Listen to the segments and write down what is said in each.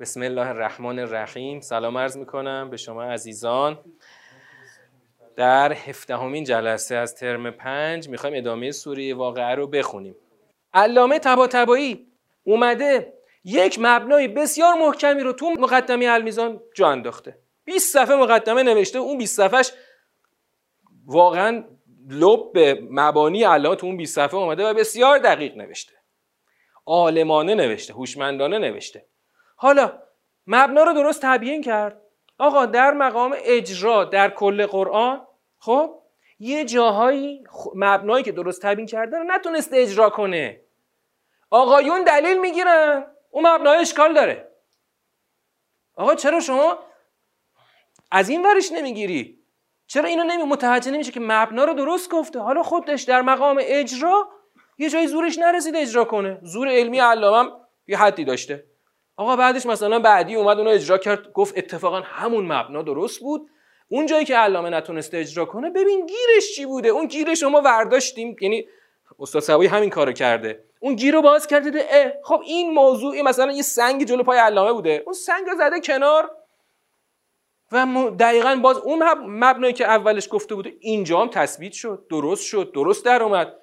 بسم الله الرحمن الرحیم. سلام عرض می‌کنم به شما عزیزان. در هفدهمین جلسه از ترم پنج می‌خوایم ادامه سوره واقعه رو بخونیم. علامه تباتبایی اومده یک مبنای بسیار محکمی رو تو مقدمه المیزان جا انداخته. 20 صفحه مقدمه نوشته اون 20 صفحش واقعا لب به مبانی علامه تو اون 20 صفحه اومده و بسیار دقیق نوشته. عالمانه نوشته هوشمندانه نوشته. حالا مبنا رو درست تبیین کرد؟ آقا در مقام اجرا در کل قرآن خب یه جاهایی مبنایی که درست تبیین کرده رو نتونسته اجرا کنه. آقایون دلیل می‌گیرن اون مبنای اشکال داره. آقا چرا شما از این ورش نمی‌گیری؟ چرا اینو نمی متوجه نمیشه که مبنا رو درست گفته؟ حالا خودش در مقام اجرا یه جایی زورش نرسید اجرا کنه. زور علمی علامم یه حدی داشته. آقا بعدش مثلا بعدی اومد اونو اجرا کرد گفت اتفاقا همون مبنا درست بود. اون جایی که علامه نتونسته اجرا کنه ببین گیرش چی بوده؟ اون گیر شما ورداشتیم یعنی استاد سوایی همین کارو کرده. اون گیر رو باز کرده اه خب این موضوع مثلا یه سنگ جلو پای علامه بوده. اون سنگ رو زده کنار و دقیقا باز اون مبنایی که اولش گفته بوده اینجا هم تثبیت شد درست شد درست در اومد.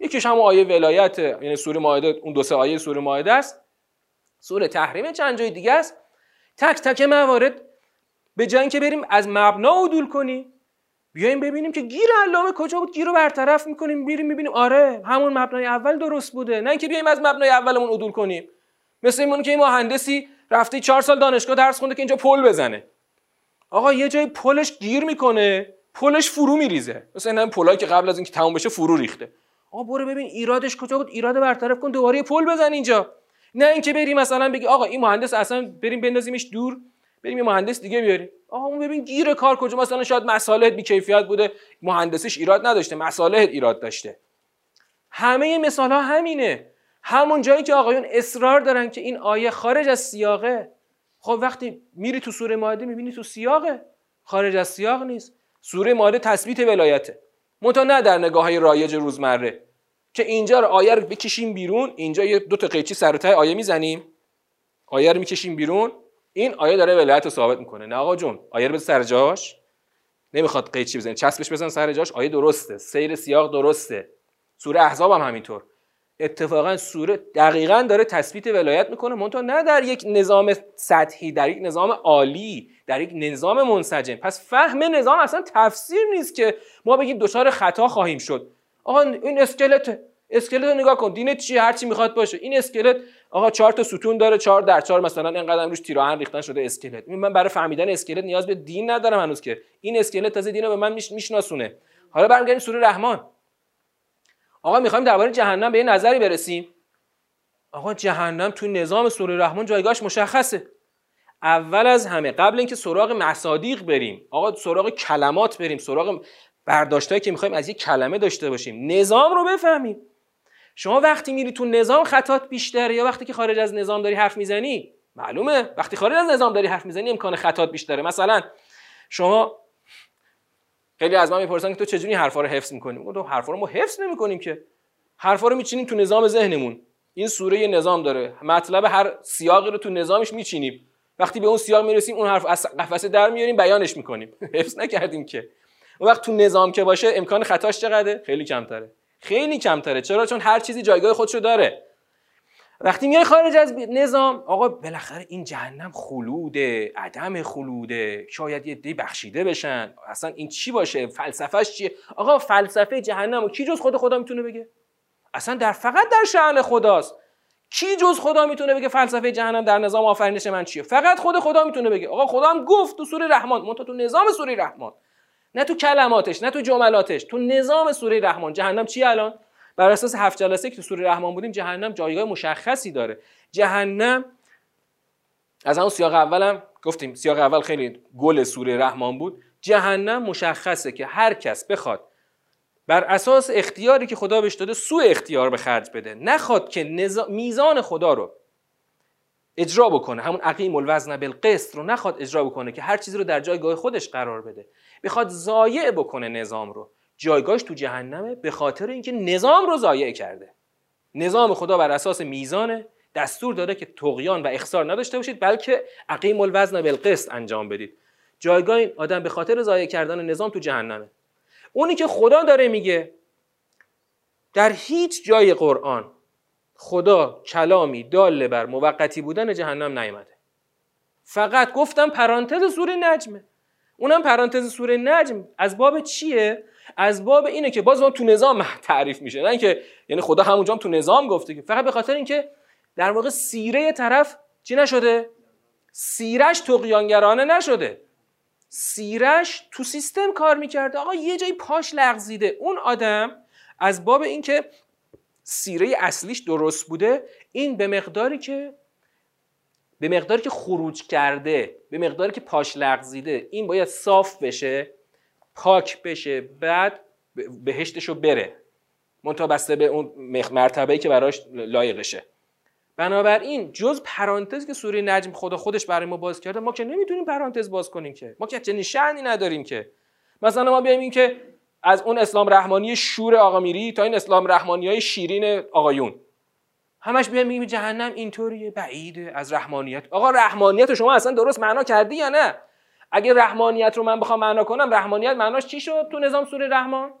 یکیش هم آیه ولایت یعنی سوره مائده اون دو سه آیه سوره مائده است. سوره تحریم چند جای دیگه است. تک تک موارد به جای که بریم از مبنا عدول کنیم بیایم ببینیم که گیر علامه کجا بود گیر رو برطرف می‌کنیم بیریم می‌بینیم. آره همون مبنای اول درست بوده. نه اینکه بیایم از مبنای اولمون عدول کنیم. مثل این که این مهندسی رفته چهار سال دانشگاه درس خونده که اینجا پل بزنه. آقا یه جای پلش گیر می‌کنه پلش فرو میریزه. مثلا این پلایی که قبل از اینکه تموم بشه فرو ریخته. آقا برو ببین ایرادش کجا بود ایراد برطرف کن دوباره پل بزن اینجا. نه اینکه بری مثلا بگی آقا این مهندس اصلا بریم بندازیمش دور بریم یه مهندس دیگه بیاریم. آقا اون ببین گیر کار کجا مثلا شاید مصالح بی کیفیت بوده مهندسش ایراد نداشته مصالح ایراد داشته. همه مثال ها همینه. همون جایی که آقایون اصرار دارن که این آیه خارج از سیاقه. خب وقتی میری تو سوره مائده می‌بینی تو سیاقه. خارج از سیاق نیست. سوره مائده تثبیت ولایته. منتها نه در نگاه های رایج روزمره. که اینجا رو آیه رو بکشیم بیرون. اینجا یه دو تا قیچی سر آیه می‌زنیم. آیه رو می‌کشیم بیرون. این آیه داره ولایت رو ثابت می‌کنه. نه آقا جون آیه رو بده سر جاش. نمی‌خواد قیچی بزنه. چسبش بزن سر جاش. آیه درسته. سیر سیاق درسته. سوره احزاب هم همینطور. اتفاقا سوره دقیقا داره تثبیت ولایت می‌کنه. منتها نه در یک نظام سطحی در یک نظام عالی در یک نظام منسجم. پس فهم نظام اصلا تفسیر نیست که ما بگیم دچار خطا خواهیم شد. آقا این اسکلت اسکلت رو نگاه کن. دینت چی؟ هر چی می‌خواد باشه. این اسکلت آقا چهار تا ستون داره چهار در چهار. مثلا اینقدر روش تیراهن ریختن شده اسکلت. من برای فهمیدن اسکلت نیاز به دین ندارم هنوز که. این اسکلت تازه دین رو به من میشناسونه. حالا برمیگردیم سوره رحمان. آقا می‌خوایم درباره جهنم به یه نظری برسیم. آقا جهنم تو نظام سوره رحمان جایگاهش مشخصه. اول از همه قبل اینکه سراغ مصادیق بریم. آقا سراغ کلمات بریم. سراغ برداشتایی که می‌خوایم از یک کلمه داشته باشیم. نظام رو بفهمیم. شما وقتی میری تو نظام خطات بیشتره یا وقتی که خارج از نظام داری حرف می‌زنی؟ معلومه. وقتی خارج از نظام داری حرف می‌زنی امکان خطات بیشتره. مثلا شما خیلی از من می‌پرسن که تو چجوری حرفا رو حفظ می‌کنی؟ تو حرفا رو ما حفظ نمی‌کنیم که. حرفا رو میچینیم تو نظام ذهنمون. این سوره یه نظام داره. مطلب هر سیاقی رو تو نظامش میچینیم. وقتی به اون سیاق می‌رسیم اون حرف از قفسه در میاریم بیانش می‌کنیم. حفظ نکردیم که. اون وقت تو نظام که باشه امکان خطاش چقدره؟ خیلی کمتره. خیلی کمتره. چرا؟ چون هر چیزی جایگاه خودشو داره. وقتی میای خارج از نظام آقا بالاخره این جهنم خلوده عدم خلوده. شاید یه دی بخشیده بشن. اصلا این چی باشه؟ فلسفهش چیه؟ آقا فلسفه جهنم کی جز خود خدا می‌تونه بگه؟ اصلا در فقط در شأن خداست. کی جز خدا می‌تونه بگه فلسفه جهنم در نظام آفرینش من چیه؟ فقط خود خدا می‌تونه بگه. آقا خدا هم گفت تو سوره رحمان. منتها تو نظام سوره رحمان. نه تو کلماتش نه تو جملاتش تو نظام سوره رحمان. جهنم چی الان؟ بر اساس هفت جلسه که تو سوره رحمان بودیم جهنم جایگاه مشخصی داره. جهنم از اون سیاق اولم گفتیم سیاق اول خیلی گل سوره رحمان بود. جهنم مشخصه که هر کس بخواد بر اساس اختیاری که خدا بهش داده سوء اختیار به خرج بده. نخواد که میزان خدا رو اجرا بکنه. همون عقیم الوزن بالقسط رو نخواد اجرا بکنه که هر چیزی رو در جایگاه خودش قرار بده. بخواد ضایع بکنه نظام رو. جایگاهش تو جهنمه به خاطر اینکه نظام رو ضایع کرده. نظام خدا بر اساس میزانه. دستور داده که تقیان و اخسار نداشته باشید بلکه عقیم الوزن بالقسط انجام بدید. جایگاه این آدم به خاطر ضایع کردن نظام تو جهنمه. اونی که خدا داره میگه در هیچ جای قرآن خدا کلامی داله بر موقتی بودن جهنم نیامده. فقط گفتم پرانتز سوره نجمه اونم پرانتز سوره نجم. از باب چیه؟ از باب اینه که باز تو نظام تعریف میشه. نه اینکه یعنی خدا همونجا هم تو نظام گفته که فقط به خاطر اینکه در واقع سیره طرف چی نشده؟ سیرش تقیانگرانه نشده. سیرش تو سیستم کار می‌کرده. آقا یه جایی پاش لغزیده. اون آدم از باب اینکه سیره اصلیش درست بوده این به مقداری که به مقداری که خروج کرده به مقداری که پاش لغزیده این باید صاف بشه پاک بشه بعد بهشتشو بره. منتها بسته به اون مرتبه‌ای که براش لایقشه. بنابراین جز پرانتز که سوره نجم خدا خودش برای ما باز کرده ما که نمی‌تونیم پرانتز باز کنیم که. ما که چنین شأنی نداریم که. مثلا ما بیایم این که از اون اسلام رحمانی شور آقا میری تا این اسلام رحمانی های شیرین آقایون. همش بیایم میگیم جهنم اینطوریه بعیده از رحمانیت. آقا رحمانیت رو شما اصلا درست معنا کردی یا نه؟ اگه رحمانیت رو من بخوام معنا کنم رحمانیت معناش چی شد تو نظام سوره رحمان؟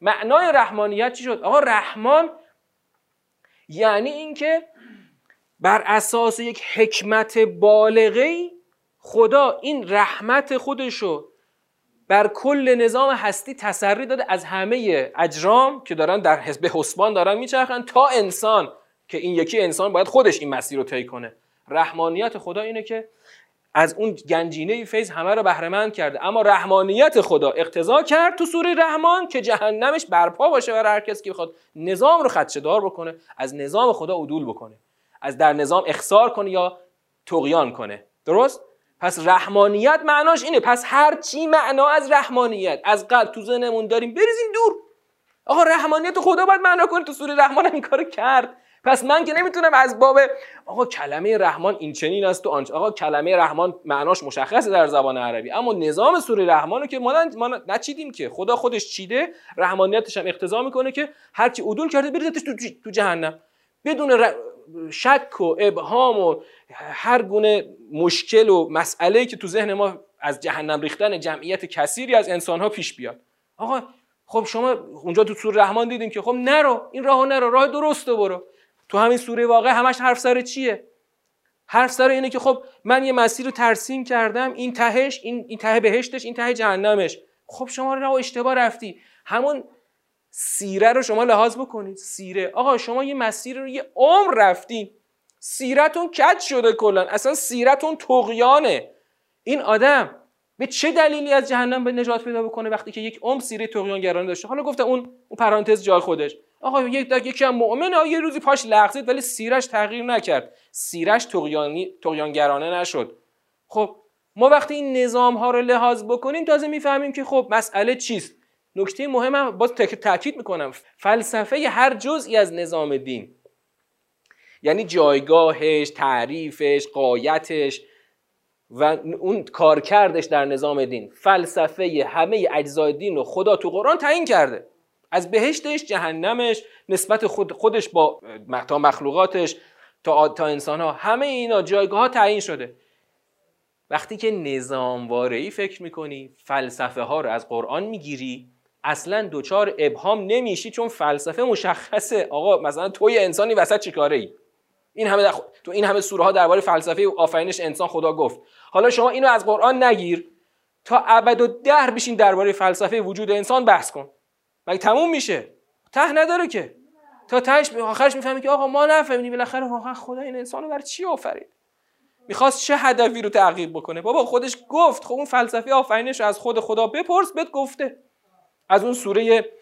معنای رحمانیت چی شد؟ آقا رحمان یعنی اینکه بر اساس یک حکمت بالغه خدا این رحمت خودشو بر کل نظام هستی تسری داده از همه اجرام که دارن در حزب حسبان دارن میچرخن تا انسان که این یکی انسان باید خودش این مسیر رو طی کنه. رحمانیت خدا اینه که از اون گنجینه فیض همه رو بهره کرده. اما رحمانیت خدا اقتضا کرد تو سوره رحمان که جهنمش برپا باشه برای هر کسی که بخواد نظام رو خدشه‌دار بکنه از نظام خدا عدول بکنه. از در نظام اخسار کنه یا تقیان کنه. درست؟ پس رحمانیت معناش اینه. پس هر چی معنا از رحمانیت از قلب تو ذهنمون داریم بریزیم دور. آقا رحمانیت خدا باید معنا کنه تو سوره رحمان این کارو کرد. پس من که نمی‌تونم از باب آقا کلمه رحمان این چنین است تو آنچ آقا کلمه رحمان معناش مشخصه در زبان عربی. اما نظام سوره رحمان رو که ما, ما نچیدیم که. خدا خودش چیده رحمانیتش هم اقتضا می‌کنه که هر کی عدول کرده بریزتش تو, تو جهنم. بدون شک و ابهام و هر گونه مشکل و مسئله که تو ذهن ما از جهنم ریختن جمعیت کثیری از انسانها پیش بیاد. آقا خب شما اونجا تو سوره رحمان دیدیم که خب نرو این راهو نرو راه درست برو. تو همین سوره واقع همش حرف سر چیه؟ حرف سر اینه که خب من یه مسیر رو ترسیم کردم این تهش این, این ته بهشتش این ته جهنمش. خب شما رو اشتباه رفتی. همون سیره رو شما لحاظ بکنید. سیره. آقا شما یه مسیر رو یه عمر رفتین سیرتون کج شده کلا اصلا سیرتون تقیانه این آدم به چه دلیلی از جهنم به نجات پیدا بکنه وقتی که یک عمر سیره تقیانگرانه داشته؟ حالا گفتم اون اون پرانتز جای خودش. آقا یک یکی هم مؤمن یه روزی پاش لغزید ولی سیرش تغییر نکرد. سیرش تقیانی تقیانگرانه نشد. خب ما وقتی این نظام ها رو لحاظ بکنیم تازه می‌فهمیم که خب مسئله چیست. نکته مهم هم باز تاکید می‌کنم. فلسفه هر جزئی از نظام دین. یعنی جایگاهش تعریفش قایتش و اون کارکردش در نظام دین. فلسفه همه اجزای دین رو خدا تو قرآن تعیین کرده. از بهشتش جهنمش نسبت خود خودش با تا مخلوقاتش تا, تا انسان ها همه اینا جایگاه ها تعیین شده. وقتی که نظام ای فکر می‌کنی فلسفه ها رو از قرآن می‌گیری اصلا دوچار ابهام نمیشی چون فلسفه مشخصه. آقا مثلا توی انسانی وسط چیکاره ای؟ این همه تو این همه سوره ها درباره فلسفه آفرینش انسان خدا گفت. حالا شما اینو از قرآن نگیر تا ابد و در بشین درباره فلسفه وجود انسان بحث کن. مگه تموم میشه؟ ته نداره که. تا تهش آخرش می‌فهمی که آقا ما نفهمیدیم. بالاخره واقعا خدا این انسان رو برای چی آفرید؟ می‌خواست چه هدفی رو تعقیب بکنه؟ بابا خودش گفت. خب اون فلسفه آفرینش از خود خدا بپرس بهت گفته. از اون سوره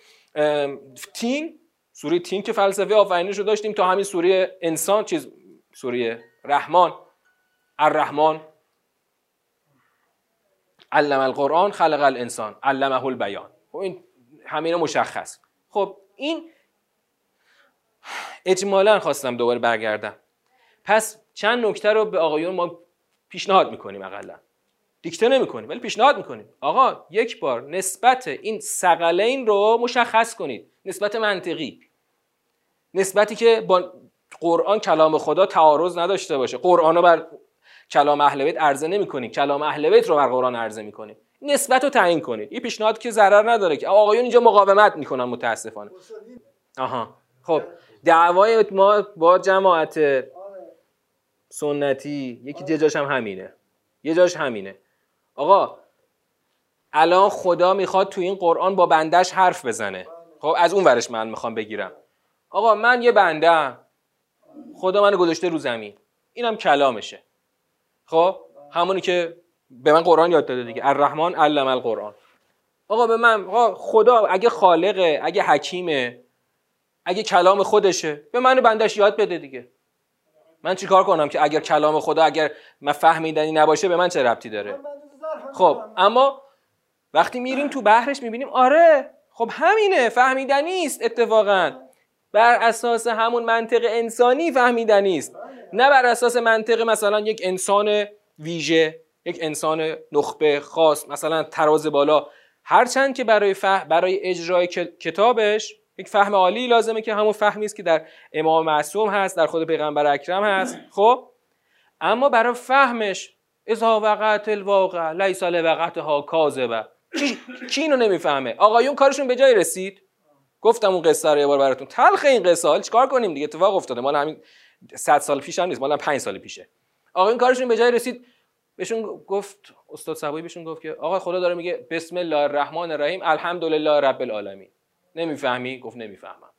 تین سوره تین که فلسفه آفرینش رو داشتیم تا همین سوره انسان چیز سوره رحمان الرحمن. علم القرآن خلق الانسان علمه البیان. خب این همین مشخص. خب این اجمالا خواستم دوباره برگردم. پس چند نکته رو به آقایون ما پیشنهاد می‌کنیم اقلا. دیکته نمی‌کنیم ولی پیشنهاد می‌کنیم. آقا یک بار نسبت این سقلین رو مشخص کنید. نسبت منطقی. نسبتی که با قرآن کلام خدا تعارض نداشته باشه. قرآن رو بر کلام اهل بیت عرضه نمی‌کنید کلام اهل بیت رو بر قرآن عرضه می‌کنید نسبت رو تعیین کنید. این پیشنهاد که ضرر نداره که. آقایون اینجا مقاومت می‌کنن متاسفانه. آها. خب. دعوای ما با جماعت سنتی یکی جاش هم همینه. یه جاش همینه. آقا الان خدا می‌خواد تو این قرآن با بندش حرف بزنه. خب از اون ورش من می‌خوام بگیرم. آقا من یه بنده خدا منو گذاشته رو زمین. اینم کلامشه. خب؟ همونی که به من قرآن یاد داده دیگه. الرحمن علم القرآن. آقا به من آقا خدا اگه خالقه اگه حکیمه اگه کلام خودشه به من بندش یاد بده دیگه. من چیکار کنم که اگر کلام خدا اگر من فهمیدنی نباشه به من چه ربطی داره؟ خب اما وقتی میریم تو بحرش می‌بینیم آره خب همینه فهمیدنی است اتفاقا. بر اساس همون منطق انسانی فهمیدنی است. نه بر اساس منطق مثلا یک انسان ویژه یک انسان نخبه خاص مثلا تراز بالا. هرچند که برای فهم برای اجرای کتابش یک فهم عالی لازمه که همون فهمی است که در امام معصوم هست در خود پیغمبر اکرم هست. خب اما برای فهمش اذا وقت الواقع لیس لوقتها کاذبه. کی کی اینو نمی‌فهمه؟ آقایون کارشون به جای رسید؟ گفتم اون قصه رو یه بار براتون. تلخ این قصه حال چیکار کنیم دیگه؟ اتفاق افتاده. مال همین 100 سال پیش هم نیست مال 5 سال پیشه. آقایون کارشون به جای رسید. بهشون گفت استاد صبایی بهشون گفت که آقا خدا داره میگه بسم الله الرحمن الرحیم الحمدلله رب العالمین. نمی‌فهمی؟ گفت نمی‌فهمم.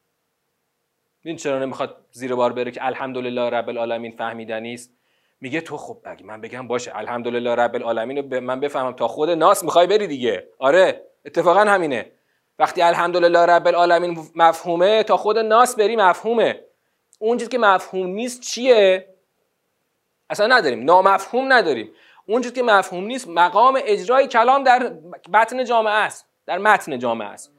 این چرا نمی‌خواد زیر بار بره که الحمدلله رب العالمین فهمیدنی است؟ میگه تو خب اگه من بگم باشه الحمدلله رب العالمین رو من بفهمم تا خود ناس می‌خوای بری دیگه. آره اتفاقا همینه. وقتی الحمدلله رب العالمین مفهومه تا خود ناس بری مفهومه. اون چیزی که مفهوم نیست چیه؟ اصلا نداریم. نامفهوم نداریم. اون چیزی که مفهوم نیست مقام اجرای کلام در بطن جامعه است در متن جامعه است.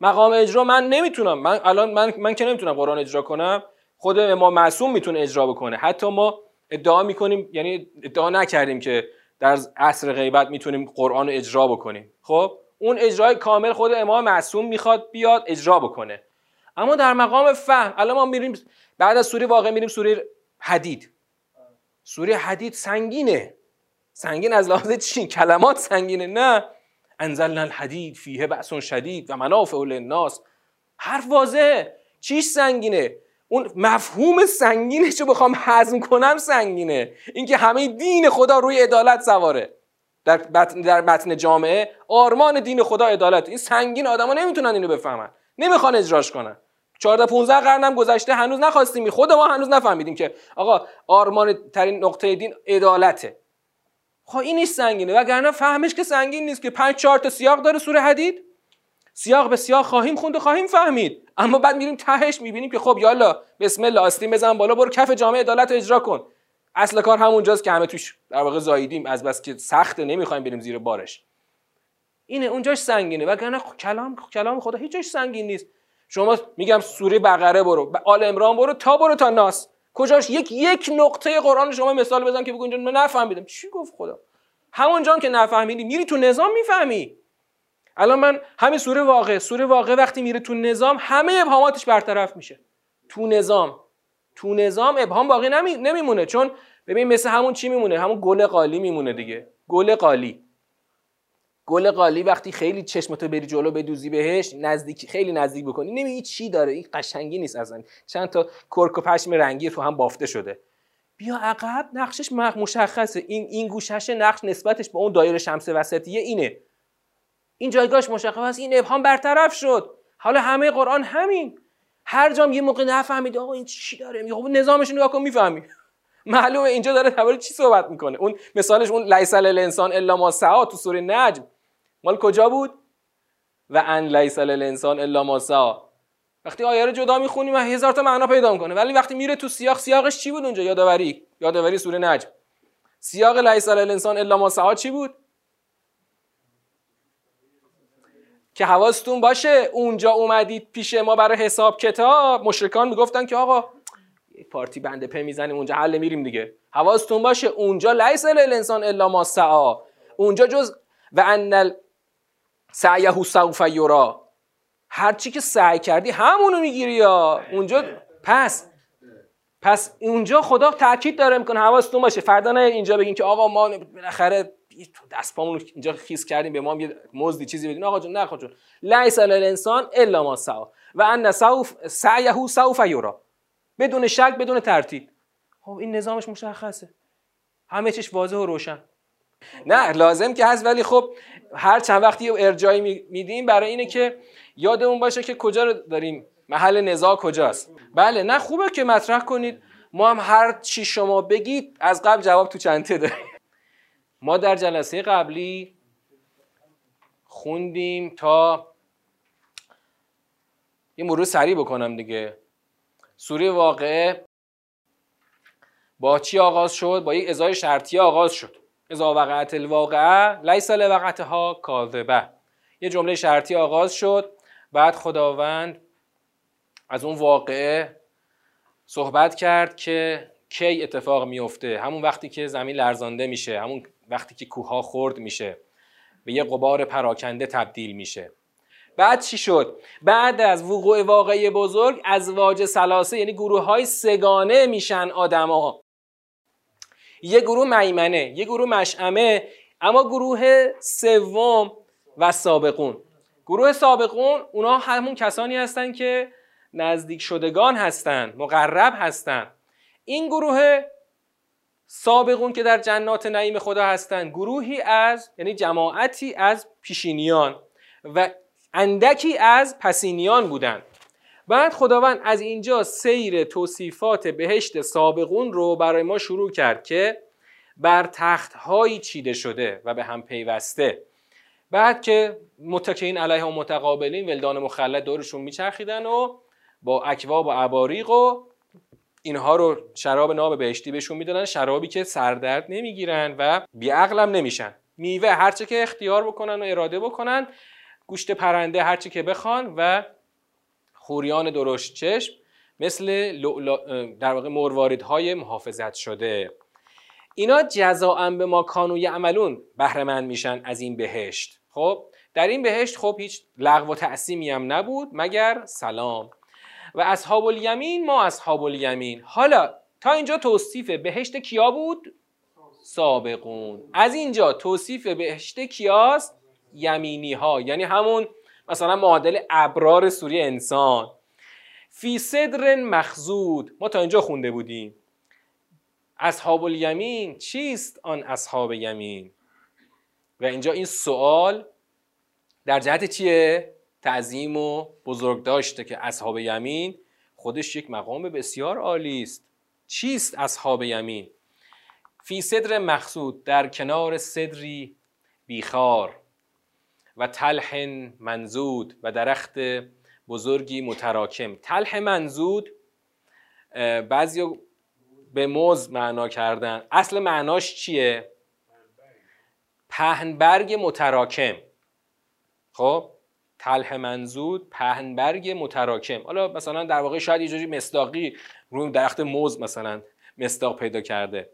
مقام اجرا من نمی‌تونم. من الان من, من که نمی‌تونم قرآن اجرا کنم؟ خود ما معصوم می‌تونه اجرا بکنه. حتی ما ادعا می‌کنیم یعنی ادعا نکردیم که در عصر غیبت می‌تونیم قرآن رو اجرا بکنیم. خب اون اجرای کامل خود امام معصوم می‌خواد بیاد اجرا بکنه. اما در مقام فهم الان ما میریم بعد از سوره واقع میریم سوره حدید. سوره حدید سنگینه. سنگین از لحاظ چی؟ کلمات سنگینه. نه. انزلنا الحدید فیه بأس شدید و منافع للناس. حرف واضحه. چیش سنگینه؟ اون مفهوم سنگینش رو بخوام هضم کنم سنگینه. اینکه همه دین خدا روی عدالت سواره. در متن, در متن جامعه آرمان دین خدا عدالت. این سنگین آدما نمی‌تونن اینو بفهمن. نمی‌خوان اجراش کنن. 14 15 قرن هم گذشته هنوز نخواستیم. خود ما هنوز نفهمیدیم که آقا آرمان ترین نقطه دین عدالته. خب این نیست سنگینه. وگرنه فهمش که سنگین نیست که پنج چهار تا سیاق داره سوره حدید. سیاق به سیاق خواهیم خوند و خواهیم فهمید. اما بعد میریم تهش می‌بینیم که خب یالا بسم الله آستین بزن بالا برو کف جامعه عدالت رو اجرا کن. اصل کار همونجاست که همه توش در واقع زاییدیم از بس که سخته نمی‌خوایم بریم زیر بارش. اینه اونجاش سنگینه. وگرنه کلام کلام خدا هیچ جاش سنگین نیست. شما میگم سوره بقره برو آل عمران برو تا برو تا ناس. کجاش؟ یک یک نقطه قرآن شما مثال بزن که بگو اینجا نفهمیدم. چی گفت خدا؟ همونجا که نفهمیدی میری تو نظام می‌فهمی. الان من همین سوره واقع سوره واقع وقتی میره تو نظام همه ابهاماتش برطرف میشه. تو نظام تو نظام ابهام باقی نمی... نمیمونه. چون ببین مثل همون چی میمونه؟ همون گل قالی میمونه دیگه. گل قالی. گل قالی وقتی خیلی چشمتو بری جلو بدوزی بهش نزدیک خیلی نزدیک بکنی. نمی‌دونی چی داره. این قشنگی نیست اصلا. چند تا کرک و پشم رنگی تو هم بافته شده. بیا عقب نقشش مشخصه. این این گوشش نقش نسبتش به اون دایره شمس وسطیه اینه. این جایگاهش مشخص این ابهام برطرف شد. حالا همه قرآن همین. هر جام یه موقع نفهمید آقا این چی داره؟ میگه خب نظامش نگاه کن می‌فهمی. معلومه اینجا داره درباره چی صحبت می‌کنه. اون مثالش اون لیس الانسان الا ما سعا تو سوره نجم. مال کجا بود؟ و ان لیس الانسان الا ما سعا. وقتی آیه رو جدا می‌خونیم هزار تا معنا پیدا می‌کنه. ولی وقتی میره تو سیاق سیاقش چی بود اونجا؟ یادآوری. یادآوری سوره نجم. سیاق لیس الانسان الا ما سعا چی بود؟ که حواستون باشه اونجا اومدید پیش ما برای حساب کتاب. مشرکان می‌گفتن که آقا یک پارتی بنده په می‌زنیم اونجا حل میریم دیگه. حواستون باشه اونجا لیس الانسان الا ما سعا اونجا جز و ان سعیه سوف یرا. هر چی که سعی کردی همونو می‌گیری یا. اونجا پس پس اونجا خدا تاکید داره می‌کنه حواستون باشه. فردا نه اینجا بگین که آقا ما بالاخره دست پامون اینجا خیس کردیم به ما یه مزدی چیزی بدین. آقا جون نه آقا جون. لیس الانسان الا ما سعى و ان سوف سعیه سوف یرا. بدون شک بدون ترتیب. خب این نظامش مشخصه. همه چیش واضح و روشن. نه لازم که هست ولی خب هر چند وقتی ارجایی میدیم برای اینه که یادمون باشه که کجا رو داریم. محل نزاع کجاست. بله نه خوبه که مطرح کنید. ما هم هر چی شما بگید از قبل جواب تو چنته داریم. ما در جلسه قبلی خوندیم تا یه مرور سریع بکنم دیگه. سوره واقعه با چی آغاز شد؟ با یک ازای شرطی آغاز شد. ازا وقعت الواقعه لیس لوقعتها کاذبه. یه جمله شرطی آغاز شد. بعد خداوند از اون واقعه صحبت کرد که کی اتفاق میفته همون وقتی که زمین لرزانده میشه همون وقتی که کوه خرد میشه به یه قبار پراکنده تبدیل میشه. بعد چی شد؟ بعد از وقوع واقعی بزرگ از واج سلاسه یعنی گروه های سگانه میشن آدما. یه گروه میمنه یه گروه مشعمه اما گروه سوم و سابقون. گروه سابقون اونا همون کسانی هستن که نزدیک شدگان هستند مقرب هستند این گروه سابقون که در جنات نعیم خدا هستند گروهی از یعنی جماعتی از پیشینیان و اندکی از پسینیان بودند. بعد خداوند از اینجا سیر توصیفات بهشت سابقون رو برای ما شروع کرد که بر تختهایی چیده شده و به هم پیوسته. بعد که متکین علیه و متقابلین ولدان مخلد دورشون میچرخیدن و با اکواب و عباریق و اینها رو شراب ناب بهشتی بهشون می‌دادن شرابی که سردرد نمی‌گیرن و بیعقلم نمیشن. میوه هرچه که اختیار بکنن و اراده بکنن گوشت پرنده هرچی که بخوان و خوریان درشت چشم مثل در واقع مرواردهای محافظت شده. اینا جزاء به ما کانو یعملون بهره میشن از این بهشت. خب در این بهشت خب هیچ لغو و تعصیمی هم نبود مگر سلام. و اصحاب الیمین ما اصحاب الیمین. حالا تا اینجا توصیف بهشت کیا بود؟ سابقون. از اینجا توصیف بهشت کیاست؟ یمینی ها یعنی همون مثلا معادل ابرار سوری انسان. فی صدر مخزود ما تا اینجا خونده بودیم. اصحاب الیمین چیست آن اصحاب یمین؟ و اینجا این سوال در جهت چیه؟ تعظیم و بزرگ داشته که اصحاب یمین خودش یک مقام بسیار عالی است. چیست اصحاب یمین؟ فی صدر مخصود در کنار صدری بیخار و تلح منزود و درخت بزرگی متراکم. تلح منزود بعضی به موز معنا کردن. اصل معناش چیه؟ پهنبرگ متراکم. خب؟ تلح منزود پهنبرگ متراکم. حالا مثلا در واقع شاید یه جوری مصداقی روی درخت موز مثلا مصداق پیدا کرده.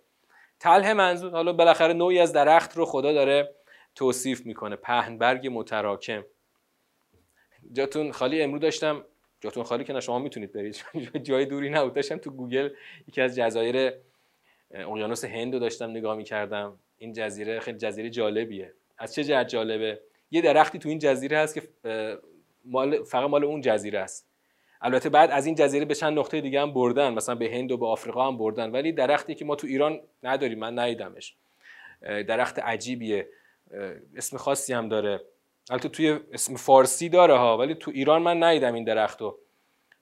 تلح منزود حالا بالاخره نوعی از درخت رو خدا داره توصیف می‌کنه پهنبرگ متراکم. جاتون خالی امرو داشتم. جاتون خالی که شما می‌تونید برید. جای دوری نبود. داشتم تو گوگل یکی از جزایر اقیانوس هند رو داشتم نگاه می‌کردم. این جزیره خیلی جزیره جالبیه. از چه جهت جالبه؟ یه درختی تو این جزیره هست که مال فقط مال اون جزیره است. البته بعد از این جزیره به چند نقطه دیگه هم بردن مثلا به هند و به آفریقا هم بردن. ولی درختی که ما تو ایران نداریم من ندیدمش. درخت عجیبیه. اسم خاصی هم داره. البته توی اسم فارسی داره ها ولی تو ایران من ندیدم این درختو.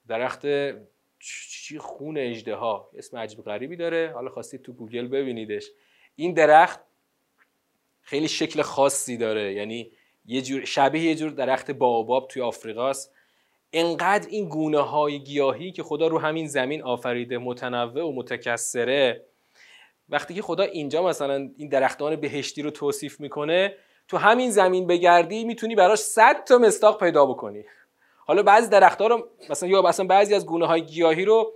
درخت چی خون اجده ها. اسم عجیب غریبی داره. حالا خواستید تو گوگل ببینیدش. این درخت خیلی شکل خاصی داره. یعنی یه جور شبیه یه جور درخت باباب توی آفریقاست. انقدر این گونه های گیاهی که خدا رو همین زمین آفریده متنوع و متکثره. وقتی که خدا اینجا مثلا این درختان بهشتی رو توصیف می‌کنه تو همین زمین بگردی می‌تونی براش 100 تا مستاق پیدا بکنی. حالا بعضی درختها رو مثلا یا مثلا بعضی از گونه های گیاهی رو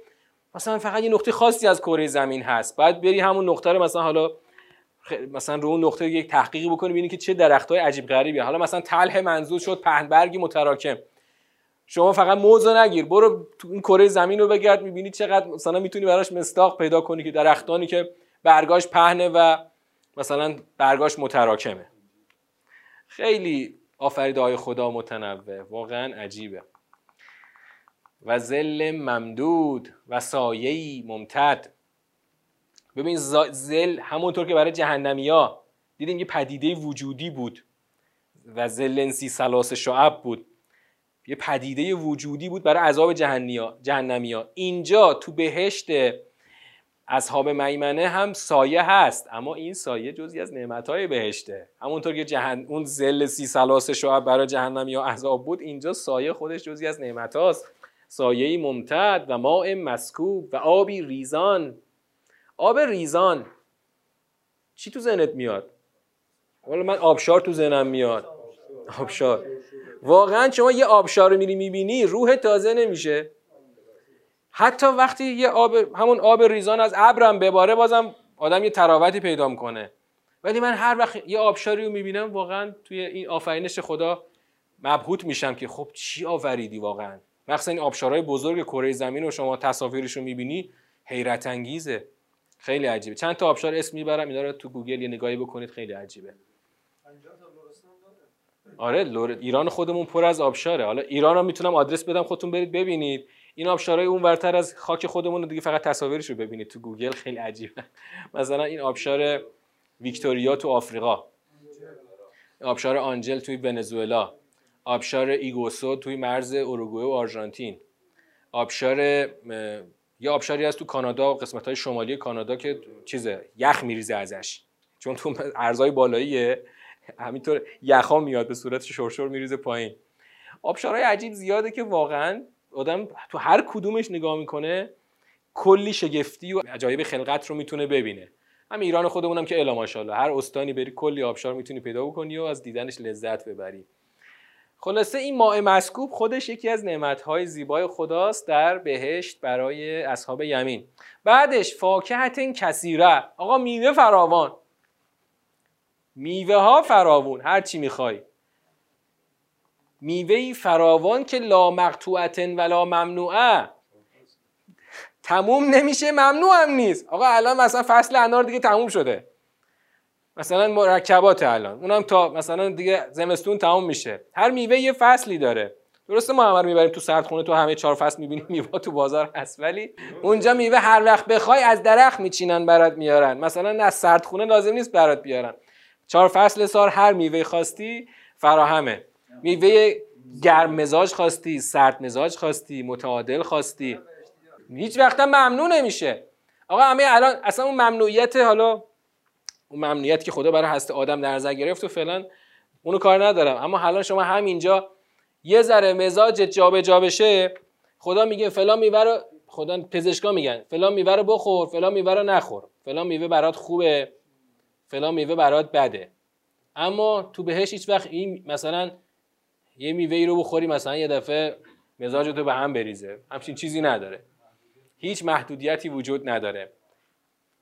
مثلا فقط یه نقطه خاصی از کره زمین هست. بعد بری همون نقطه رو مثلا حالا مثلا رو اون نقطه یک تحقیقی بکنی ببینی که چه درختای عجیب غریبی. حالا مثلا تله منظور شد پهنبرگی متراکم. شما فقط موزه نگیر برو تو این کره زمین رو بگرد می‌بینی چقدر مثلا می‌تونی براش مستاق پیدا کنی که درختانی که برگاش پهنه و مثلا برگاش متراکمه. خیلی آفریده های خدا متنوع واقعا عجیبه. و زل ممدود و سایهی ممتد. ببین زل همونطور که برای جهنمی ها دیدیم یه پدیده وجودی بود و زلنسی سلاس شعب بود. یه پدیده وجودی بود برای عذاب جهنمی ها اینجا تو بهشت اصحاب میمنه هم سایه هست اما این سایه جزی از های بهشته. همونطور که جهن... اون زل سی سلاس شعب برای جهنمی ها عذاب بود اینجا سایه خودش جزی از نعمت هاست سایه ممتد و ماء مسکوب و آبی ریزان. آب ریزان. چی تو ذهنت میاد؟ والا من آبشار تو ذهنم میاد. آبشار. واقعا شما یه آبشار رو میری می‌بینی روح تازه نمیشه. حتی وقتی یه آب همون آب ریزان از ابرم بباره بازم آدم یه تراوتی پیدا می‌کنه. ولی من هر وقت یه آبشاری رو می‌بینم واقعا توی این آفرینش خدا مبهوت میشم که خب چی آفریدی واقعا؟ مخصوصا این آبشارهای بزرگ کره زمین رو شما تصاویرش رو می‌بینی حیرت انگیزه. خیلی عجیبه. چند تا آبشار اسم می‌برم اینا رو تو گوگل یه نگاهی بکنید خیلی عجیبه. آره ایران خودمون پر از آبشاره. حالا ایران رو می‌تونم آدرس بدم خودتون برید ببینید. این آبشارهای اون ورتر از خاک خودمون دیگه فقط تصاویرش رو ببینید تو گوگل. خیلی عجیبه. مثلا این آبشار ویکتوریا تو آفریقا. آبشار آنجل توی ونزوئلا. آبشار ایگواسو توی مرز اوروگوئه و آرژانتین. آبشار یه آبشاری هست تو کانادا قسمت های شمالی کانادا که چیزه یخ میریزه ازش. چون تو ارزای بالاییه. همینطور یخا میاد به صورت شرشر میریزه پایین. آبشارهای عجیب زیاده که واقعا آدم تو هر کدومش نگاه می‌کنه کلی شگفتی و عجایب خلقت رو می‌تونه ببینه. هم ایران خودمونم که الا ماشاءالله هر استانی بری کلی آبشار می‌تونی پیدا بکنی و از دیدنش لذت ببری. خلاصه این ماء مسکوب خودش یکی از نعمتهای زیبای خداست در بهشت برای اصحاب یمین. بعدش فاکهت کثیره. آقا میوه فراوان. میوه ها فراوون هر چی می‌خوای. میوه فراوان که لا مقطوعتن ولا ممنوعه تموم نمیشه ممنوع هم نیست. آقا الان مثلا فصل انار دیگه تموم شده. مثلا مرکبات الان. اونم تا مثلا دیگه زمستون تموم میشه. هر میوه یه فصلی داره. درسته ما همه می‌بریم تو سردخونه تو همه چهار فصل می‌بینیم میوه تو بازار هست ولی اونجا میوه هر وقت بخوای از درخت میچینن برات میارن. مثلا از سردخونه لازم نیست برات بیارن. چهار فصل سال هر میوه خواستی فراهمه. میوه گرم مزاج خواستی سرد مزاج خواستی متعادل خواستی. هیچ وقت ممنوع نمیشه. آقا همه الان اصلا اون ممنوعیت حالا اون ممنوعیت که خدا برای هست آدم در نظر گرفت و فعلا اونو کار ندارم. اما حالا شما همینجا یه ذره مزاج جابجا جا بشه خدا میگه فلان میوه رو خدا پزشکا میگن فلان میوه رو بخور فلان میوه رو نخور. فلان میوه برات خوبه فلان میوه برات بده. اما تو بهش هیچ وقت این مثلا یه میوه رو بخوری مثلا یه دفعه مزاج تو به هم بریزه. همچین چیزی نداره. هیچ محدودیتی وجود نداره.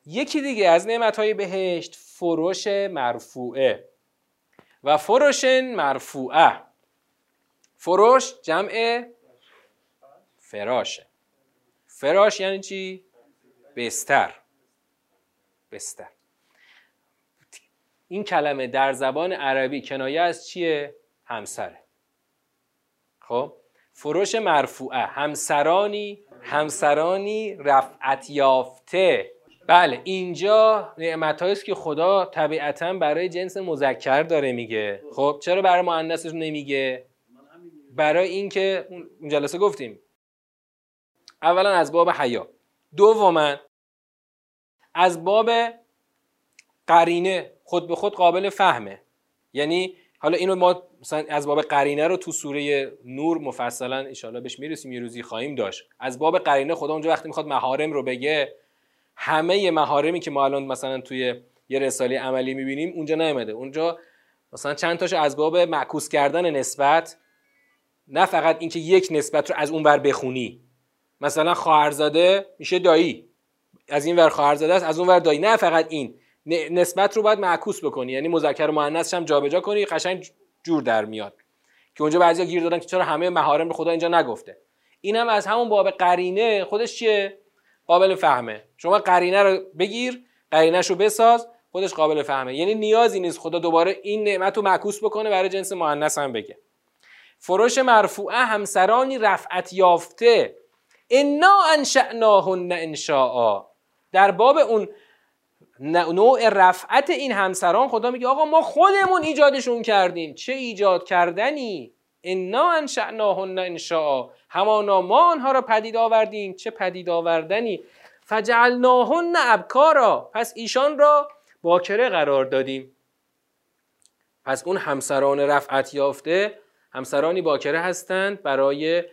یکی دیگه از های بهشت فروش مرفوعه. و فروشن مرفوعه. فروش جمع فراشه فراش یعنی چی؟ بستر. بستر. این کلمه در زبان عربی کنایه از چیه؟ همسره. خب؟ فروش مرفوعه. همسرانی همسرانی رفعت یافته. بله اینجا نعمت است که خدا طبیعتا برای جنس مذکر داره میگه. خب چرا برای مؤنثش نمیگه؟ برای اینکه اون جلسه گفتیم. اولا از باب حیا. دوما از باب قرینه. خود به خود قابل فهمه. یعنی حالا اینو ما مثلا از باب قرینه رو تو سوره نور مفصلا ان بهش می‌رسیم یه روزی خواهیم داشت. از باب قرینه خدا اونجا وقتی می‌خواد محارم رو بگه همه محارمی که ما الان مثلا توی یه رساله عملی می‌بینیم اونجا نیامده اونجا مثلا چند تاشو از باب معکوس کردن نسبت نه فقط اینکه یک نسبت رو از اون ور بخونی. مثلا خواهرزاده میشه دایی. از این ور خواهرزاده است از اون ور دایی. نه فقط این. نسبت رو باید معکوس بکنی. یعنی مذکر و مؤنثش هم جابجا کنی قشنگ جور در میاد. که اونجا بعضیا گیر دادن که چرا همه محارم به خدا اینجا نگفته. اینم از همون باب قرینه. خودش چیه؟ قابل فهمه. شما قرینه رو بگیر قرینش رو بساز خودش قابل فهمه. یعنی نیازی نیست خدا دوباره این نعمت رو معکوس بکنه برای جنس مؤنث هم بگه. فروش مرفوعه همسرانی رفعت یافته. انا انشأناهن انشاء در باب اون نوع رفعت این همسران خدا میگه آقا ما خودمون ایجادشون کردیم. چه ایجاد کردنی؟ انا انشأناهن انشاء همانا ما آنها را پدید آوردیم. چه پدید آوردنی؟ فجعلناهن ابکارا. پس ایشان را باکره قرار دادیم. پس اون همسران رفعت یافته همسرانی باکره هستند برای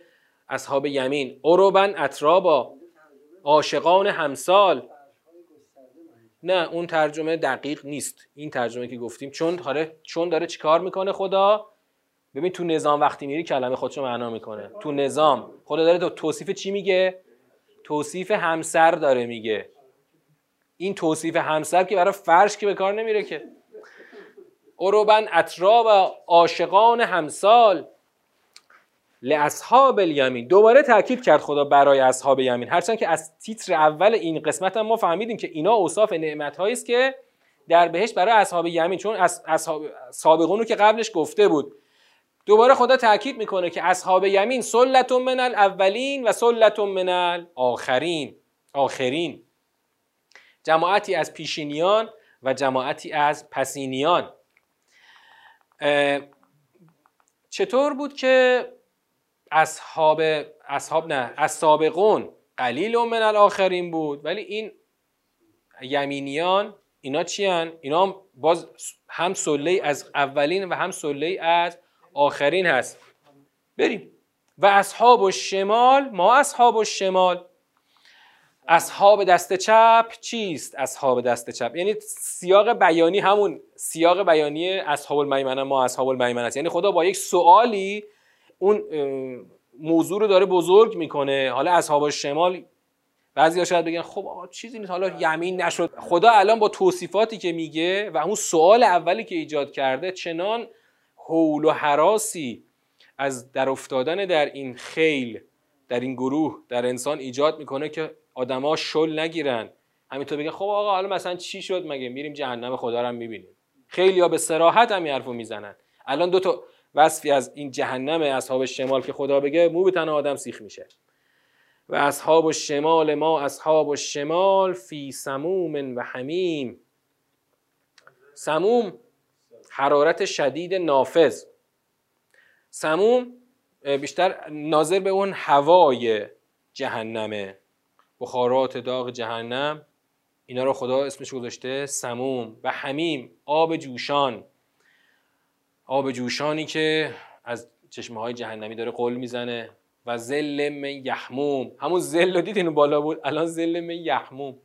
اصحاب یمین. اروبن اطرابا عاشقان همسال. نه اون ترجمه دقیق نیست. این ترجمه که گفتیم چون داره چون داره چیکار می‌کنه خدا؟ ببین تو نظام وقتی میری کلمه خودشو معنا می‌کنه. تو نظام. خدا داره تو توصیف چی میگه؟ توصیف همسر داره میگه. این توصیف همسر که برای فرش که به کار نمیره که. اروبن اطراب عاشقان همسال لاصحاب الیمین. دوباره تاکید کرد خدا برای اصحاب یمین. هرچند که از تیتر اول این قسمت هم ما فهمیدیم که اینا اوصاف نعمت است که در بهش برای اصحاب یمین. چون اصحاب سابقون رو که قبلش گفته بود. دوباره خدا تاکید می‌کنه که اصحاب یمین سلت من الاولین و سلت من الاخرین آخرین. جماعتی از پیشینیان و جماعتی از پسینیان. چطور بود که اصحاب اصحاب نه از سابقون قلیل من الاخرین بود؟ ولی این یمینیان اینا چی هن؟ اینا باز هم سله از اولین و هم سله از آخرین هست. بریم. و اصحاب و شمال ما اصحاب و شمال اصحاب دست چپ چیست؟ اصحاب دست چپ. یعنی سیاق بیانی همون سیاق بیانی اصحاب المیمنه ما اصحاب المیمنه است. یعنی خدا با یک سوالی اون موضوع رو داره بزرگ می‌کنه. حالا اصحاب شمال بعضی شاید بگن خب آقا چیزی نیست حالا یمین نشد. خدا الان با توصیفاتی که میگه و اون سوال اولی که ایجاد کرده چنان حول و حراسی از در افتادن در این خیل در این گروه در انسان ایجاد می‌کنه که آدما شل نگیرن. همینطور بگن خب آقا حالا مثلا چی شد مگه؟ میریم جهنم خدا رو می‌بینیم. خیلی ها به سراحت هم حرفو می‌زنن. الان دو تا وصفی از این جهنم اصحاب شمال که خدا بگه مو به آدم سیخ میشه. و اصحاب شمال ما اصحاب شمال فی سموم و حمیم. سموم حرارت شدید نافذ. سموم بیشتر ناظر به اون هوای جهنمه بخارات داغ جهنم. اینا رو خدا اسمش گذاشته سموم و حمیم آب جوشان. آب جوشانی که از چشمه های جهنمی داره قل می‌زنه و زل من یحموم. همون زل رو دیدین؟ بالا بود. الان زل من یحموم.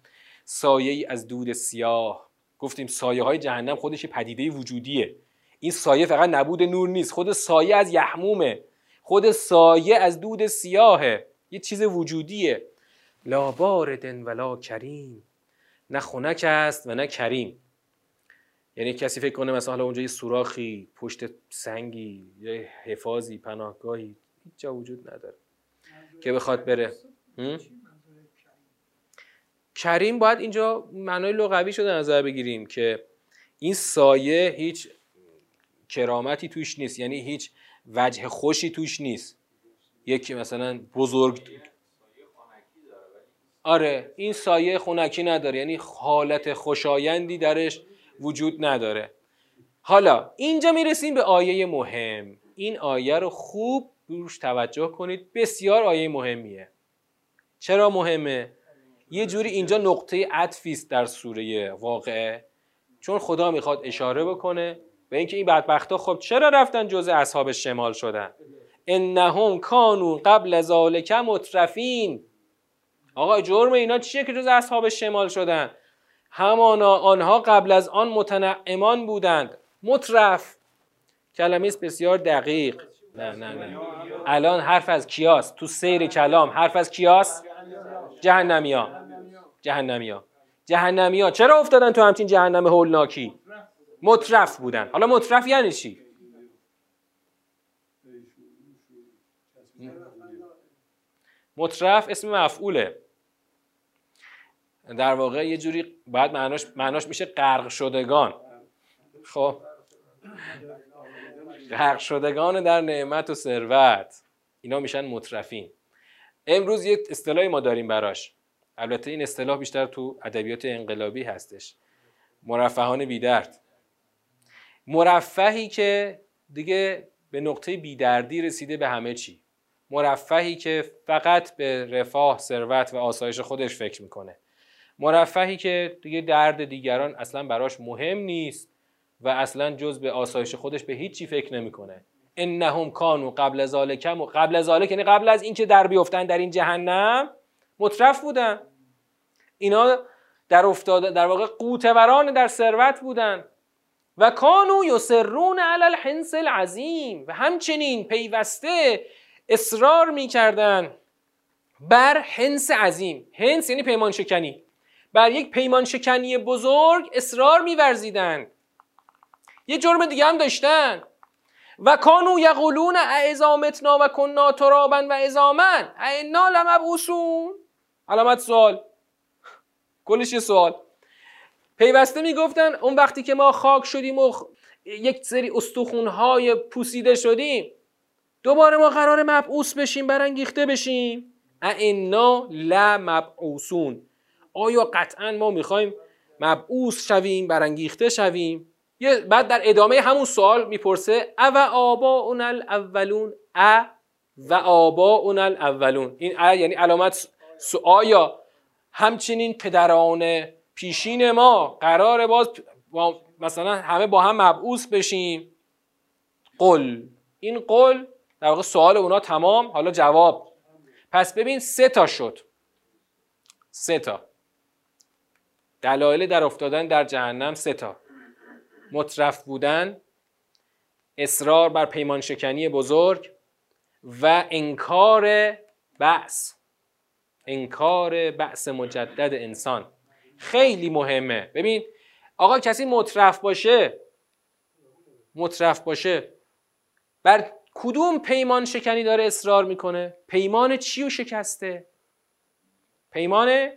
سایه ای از دود سیاه. گفتیم سایه های جهنم خودش پدیده وجودیه. این سایه فقط نبود نور نیست خود سایه از یحمومه. خود سایه از دود سیاهه. یه چیز وجودیه. لا باردن ولا کریم. نه خنک است و نه کریم. یعنی کسی فکر کنه مثلا اونجا یه سوراخی پشت سنگی یه حفاظی پناهگاهی هیچ جا وجود نداره. که بخواد بره. کریم باید اینجا معنای لغوی شده نظر بگیریم که این سایه هیچ کرامتی توش نیست. یعنی هیچ وجه خوشی توش نیست. یکی مثلا بزرگ آره این سایه خونکی نداره. یعنی حالت خوشایندی درش وجود نداره. حالا اینجا می‌رسیم به آیه مهم. این آیه رو خوب روش توجه کنید. بسیار آیه مهمیه. چرا مهمه؟ یه جوری اینجا نقطه عطفی است در سوره واقعه. چون خدا می‌خواد اشاره بکنه به اینکه این بدبختا خب چرا رفتن جزء اصحاب شمال شدن؟ انهم کانو قبل ذالک مترفین. آقا جرم اینا چیه که جز اصحاب شمال شدن؟ همانا آنها قبل از آن متنعمان بودند. مترف. کلمه است بسیار دقیق. نه نه نه. الان حرف از کیاس. تو سیر کلام حرف از کیاس؟ جهنمیا. جهنمیا. جهنمیا. چرا افتادن تو همچین جهنم هولناکی؟ مترف بودن. حالا مترف یعنی چی؟ مطرف اسم مفعوله. در واقع یه جوری باید معناش, معناش میشه غرق شدگان. خب. غرق شدگان در نعمت و ثروت. اینا میشن مطرفین امروز یک اصطلاحی ما داریم براش. البته این اصطلاح بیشتر تو ادبیات انقلابی هستش. مرفهان بیدرد. مرفهی که دیگه به نقطه بیدردی رسیده به همه چی. مرفهی که فقط به رفاه، ثروت و آسایش خودش فکر می‌کنه. مرفهی که دیگه درد دیگران اصلا براش مهم نیست و اصلا جز به آسایش خودش به هیچی فکر نمی‌کنه. انهم کانوا قبل ذالک و قبل ذالک یعنی قبل از اینکه در بیفتن در این جهنم مطرف بودن. اینا در افتاده در واقع قوتوران در ثروت بودن. و کانو یسرون علی الحنس العظیم. و همچنین پیوسته اصرار می‌کردن بر حنس عظیم. حنس یعنی پیمان شکنی بر یک پیمان شکنی بزرگ اصرار میورزیدند یه جرم دیگه هم داشتن. و کانو یقولون اعزامتنا و کنا ترابا و ازامن اینا لمبعوثون. علامت سوال. کلش یه سوال. پیوسته می‌گفتن اون وقتی که ما خاک شدیم و یک سری استخونهای پوسیده شدیم دوباره ما قرار مبعوث بشیم برانگیخته بشیم. ائنا لمبعوثون. آیا قطعا ما می‌خوایم مبعوث شویم برانگیخته شویم؟ بعد در ادامه همون سوال می‌پرسه او آبا اون الاولون ا و آبا اون الاولون این ا یعنی علامت آیا همچنین پدران پیشین ما قرار باز مثلا همه با هم مبعوث بشیم. قل. این قل در واقع سوال اونا تمام. حالا جواب. پس ببین سه تا شد. سه تا. دلایل در افتادن در جهنم سه تا. مطرف بودن اصرار بر پیمان شکنی بزرگ و انکار بعث انکار بعث مجدد انسان. خیلی مهمه. ببین آقا کسی مطرف باشه مطرف باشه بر کدوم پیمان شکنی داره اصرار می‌کنه؟ پیمان چی رو شکسته؟ پیمان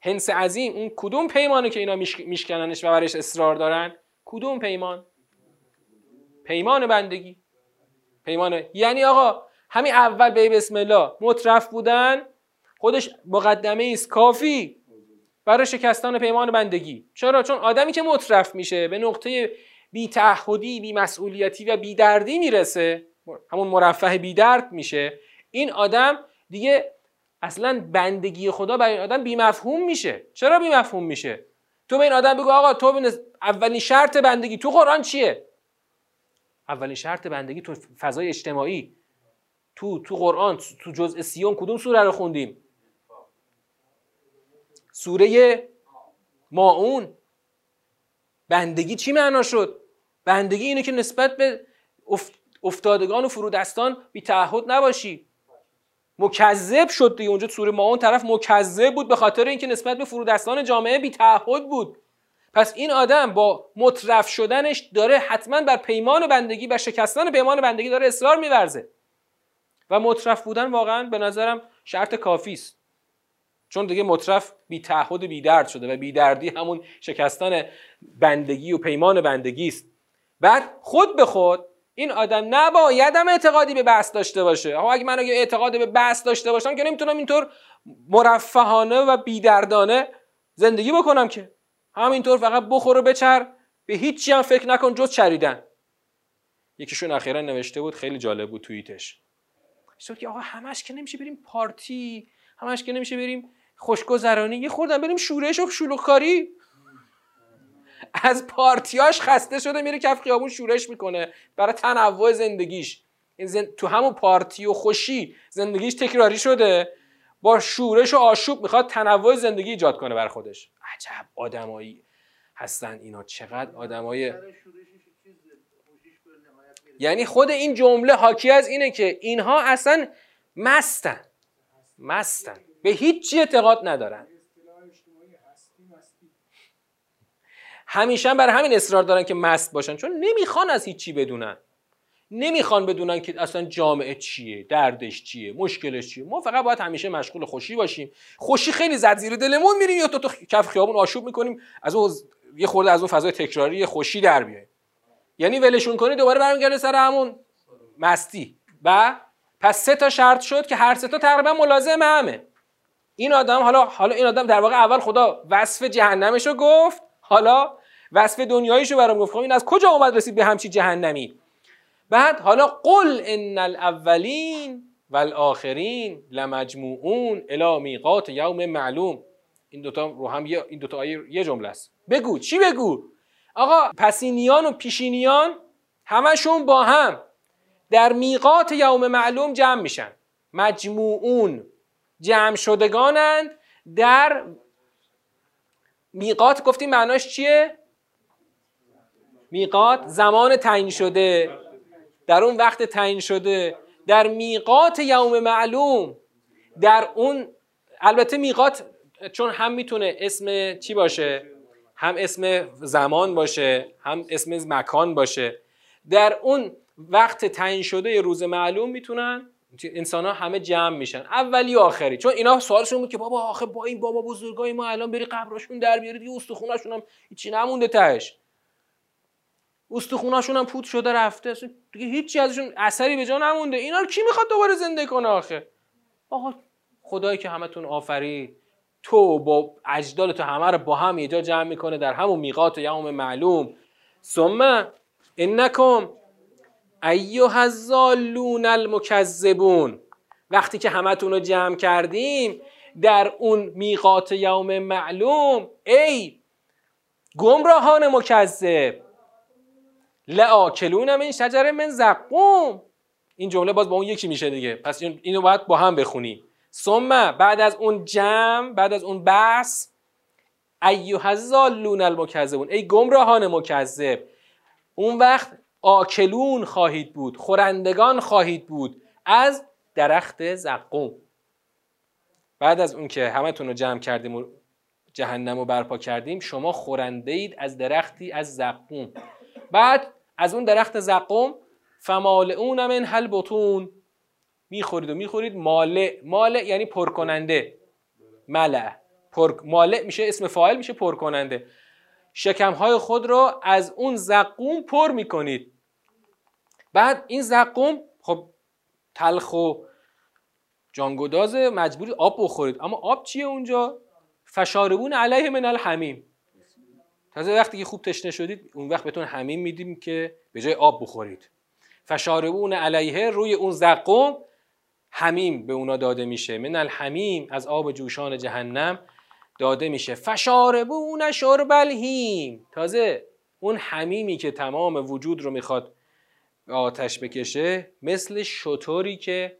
هنس عظیم. اون کدوم پیمانه که اینا میشکننش و برش اصرار دارن؟ کدوم پیمان؟ پیمان بندگی. پیمان یعنی آقا همین اول به بسم الله مطرف بودن خودش مقدمه است کافی برای شکستان پیمان بندگی. چرا؟ چون آدمی که مطرف میشه به نقطه بی تعهدی بی مسئولیتی و بی دردی می‌رسه همون مرفه بی درد میشه این آدم دیگه اصلا بندگی خدا برای این آدم بی مفهوم میشه. چرا بی مفهوم میشه؟ تو به این آدم بگو آقا تو اولین شرط بندگی تو قرآن چیه؟ اولین شرط بندگی تو فضای اجتماعی. تو تو قرآن تو جزء سیوم کدوم سوره رو خوندیم؟ سوره ماعون. بندگی چی معنا شد؟ بندگی اینه که نسبت به افتادگان و فرودستان بی تعهد نباشی. مکذب شد دیگه. اونجا سوره ماعون طرف مکذب بود به خاطر اینکه نسبت به فرودستان جامعه بی تعهد بود. پس این آدم با مطرف شدنش داره حتما بر پیمان بندگی و شکستن پیمان بندگی داره اصرار میورزه. و مطرف بودن واقعا به نظرم شرط کافی است. چون دیگه مطرف بی تعهد بی درد شده و بی دردی همون شکستن بندگی و پیمان بندگی است. بعد خود به خود این آدم نباید هم اعتقادی به بحث داشته باشه. اگه من اگه اعتقاد به بحث داشته باشم که نمی‌تونم اینطور مرفهانه و بیدردانه زندگی بکنم که. همینطور فقط بخور و بچر. به هیچی هم فکر نکن جز چریدن. یکیشون اخیرا نوشته بود خیلی جالب بود توییتش. که آقا همش که نمیشه بریم پارتی همش که نمیشه بریم خوشگذرانی یه خوردن بریم شورش و شلوغکاری. از پارتیاش خسته شده میره کف خیابون شورش می‌کنه برای تنوع زندگیش. تو همون پارتی و خوشی زندگیش تکراری شده با شورش و آشوب می‌خواد تنوع زندگی ایجاد کنه بر خودش. عجب آدمایی هستن اینا چقدر آدمای یعنی خود این جمله حاکی از اینه که اینها اصلا مستن. مستن. به هیچی اعتقاد ندارن. همیشه برای همین اصرار دارن که مست باشن. چون نمی‌خوان از هیچی بدونن. نمی‌خوان بدونن که اصلا جامعه چیه دردش چیه مشکلش چیه. ما فقط باید همیشه مشغول خوشی باشیم. خوشی خیلی زد زیر دلمون میریم یا تو تو کف خیابون آشوب می‌کنیم از اون یه خورده از اون فضای تکراری خوشی در بیایم. یعنی ولشون کنی دوباره برمیگرده سر همون مستی. و پس سه تا شرط شد که هر سه تا تقریبا ملازم همه. این آدم حالا حالا این آدم در واقع اول خدا وصف جهنمش رو گفت حالا وصف دنیاییشو برام گفت. خب این از کجا اومد رسید به همچی جهنمی؟ بعد حالا قل ان الاولین والآخرین لمجموعون الی میقات یوم معلوم. این دوتا رو هم یه این دوتا آیه یه جمله است. بگو چی بگو؟ آقا پسینیان و پیشینیان همشون با هم در میقات یوم معلوم جمع میشن. مجموعون جمع شدگانند در میقات گفتیم معناش چیه؟ میقات زمان تعیین شده. در اون وقت تعیین شده. در میقات یوم معلوم در اون البته میقات چون هم می‌تونه اسم چی باشه؟ هم اسم زمان باشه هم اسم مکان باشه. در اون وقت تعیین شده روز معلوم می‌تونن انسان ها همه جمع میشن. اولی و آخری. چون اینا سوالشون بود که بابا آخه با این بابا بزرگای ما الان بری قبرشون در بیاری دیگه استخوناشون هم هیچی نمونده تهش. استخوناشون هم پوت شده رفته. دیگه هیچی ازشون اثری به جا نمونده. اینا کی می‌خواد دوباره زنده کنه آخه؟ آقا خدایی که همتون آفرید تو با اجداد تو همه رو با هم یه جا جمع می‌کنه در همون میقات یوم معلوم. ثم انکم ایها الظالون المکذبون. وقتی که همتون رو جمع کردیم در اون میقات یوم معلوم ای گمراهان مکذب لآکلون من شجر من زقوم. این جمله باز با اون یکی میشه دیگه. پس اینو باید با هم بخونیم ثم بعد از اون جمع بعد از اون بحث ایها الظالون المکذبون. ای گمراهان مکذب اون وقت آکلون خواهید بود خورندگان خواهید بود. از درخت زقوم. بعد از اون که همتون رو جمع کردیم و جهنم رو برپا کردیم شما خورنده اید از درختی از زقوم. بعد از اون درخت زقوم فمالعون من هل بطون. می‌خورید و می‌خورید مالع مالع یعنی پرکننده. ملع پر... مالع میشه اسم فاعل میشه پرکننده. شکمهای خود را از اون زقوم پر می‌کنید. بعد این زقوم خب تلخ و جانگداز مجبوری آب بخورید. اما آب چیه اونجا؟ فشاربون علیه من الحمیم. تازه وقتی که خوب تشنه شدید اون وقت بهتون حمیم میدیم که به جای آب بخورید. فشاربون علیه روی اون زقوم حمیم به اونا داده میشه. من الحمیم از آب جوشان جهنم. داده میشه. فشاربون شرب الهیم تازه اون حمیمی که تمام وجود رو می‌خواد آتش بکشه مثل شطوری که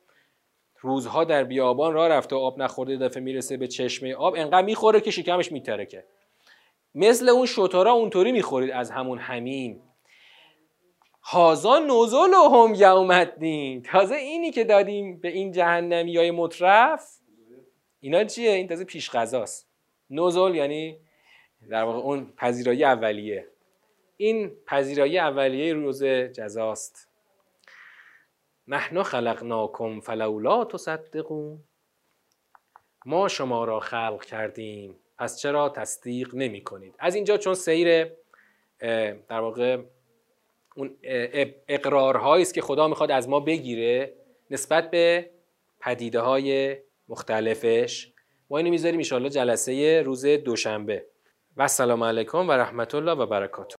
روزها در بیابان راه رفته آب نخورده دفعه می‌رسه به چشمه آب انقدر می‌خوره که شکمش میترکه. مثل اون شطورا اونطوری می‌خورید از همون همین هازا نوزل هم یومدین تازه اینی که دادیم به این جهنمی های مطرف اینا چیه؟ این تازه پیش غذاست نوزل یعنی در واقع اون پذیرایی اولیه. این پذیرایی اولیه روز جزاست. نحن خلقناکم فلولا تصدقون. ما شما را خلق کردیم پس چرا تصدیق نمی کنید؟ از اینجا چون سیر در واقع اون اقرارهایی است که خدا می‌خواد از ما بگیره نسبت به پدیده های مختلفش. ما اینو می‌ذاریم ان جلسه روز دوشنبه. و السلام علیکم و رحمت الله و برکاته.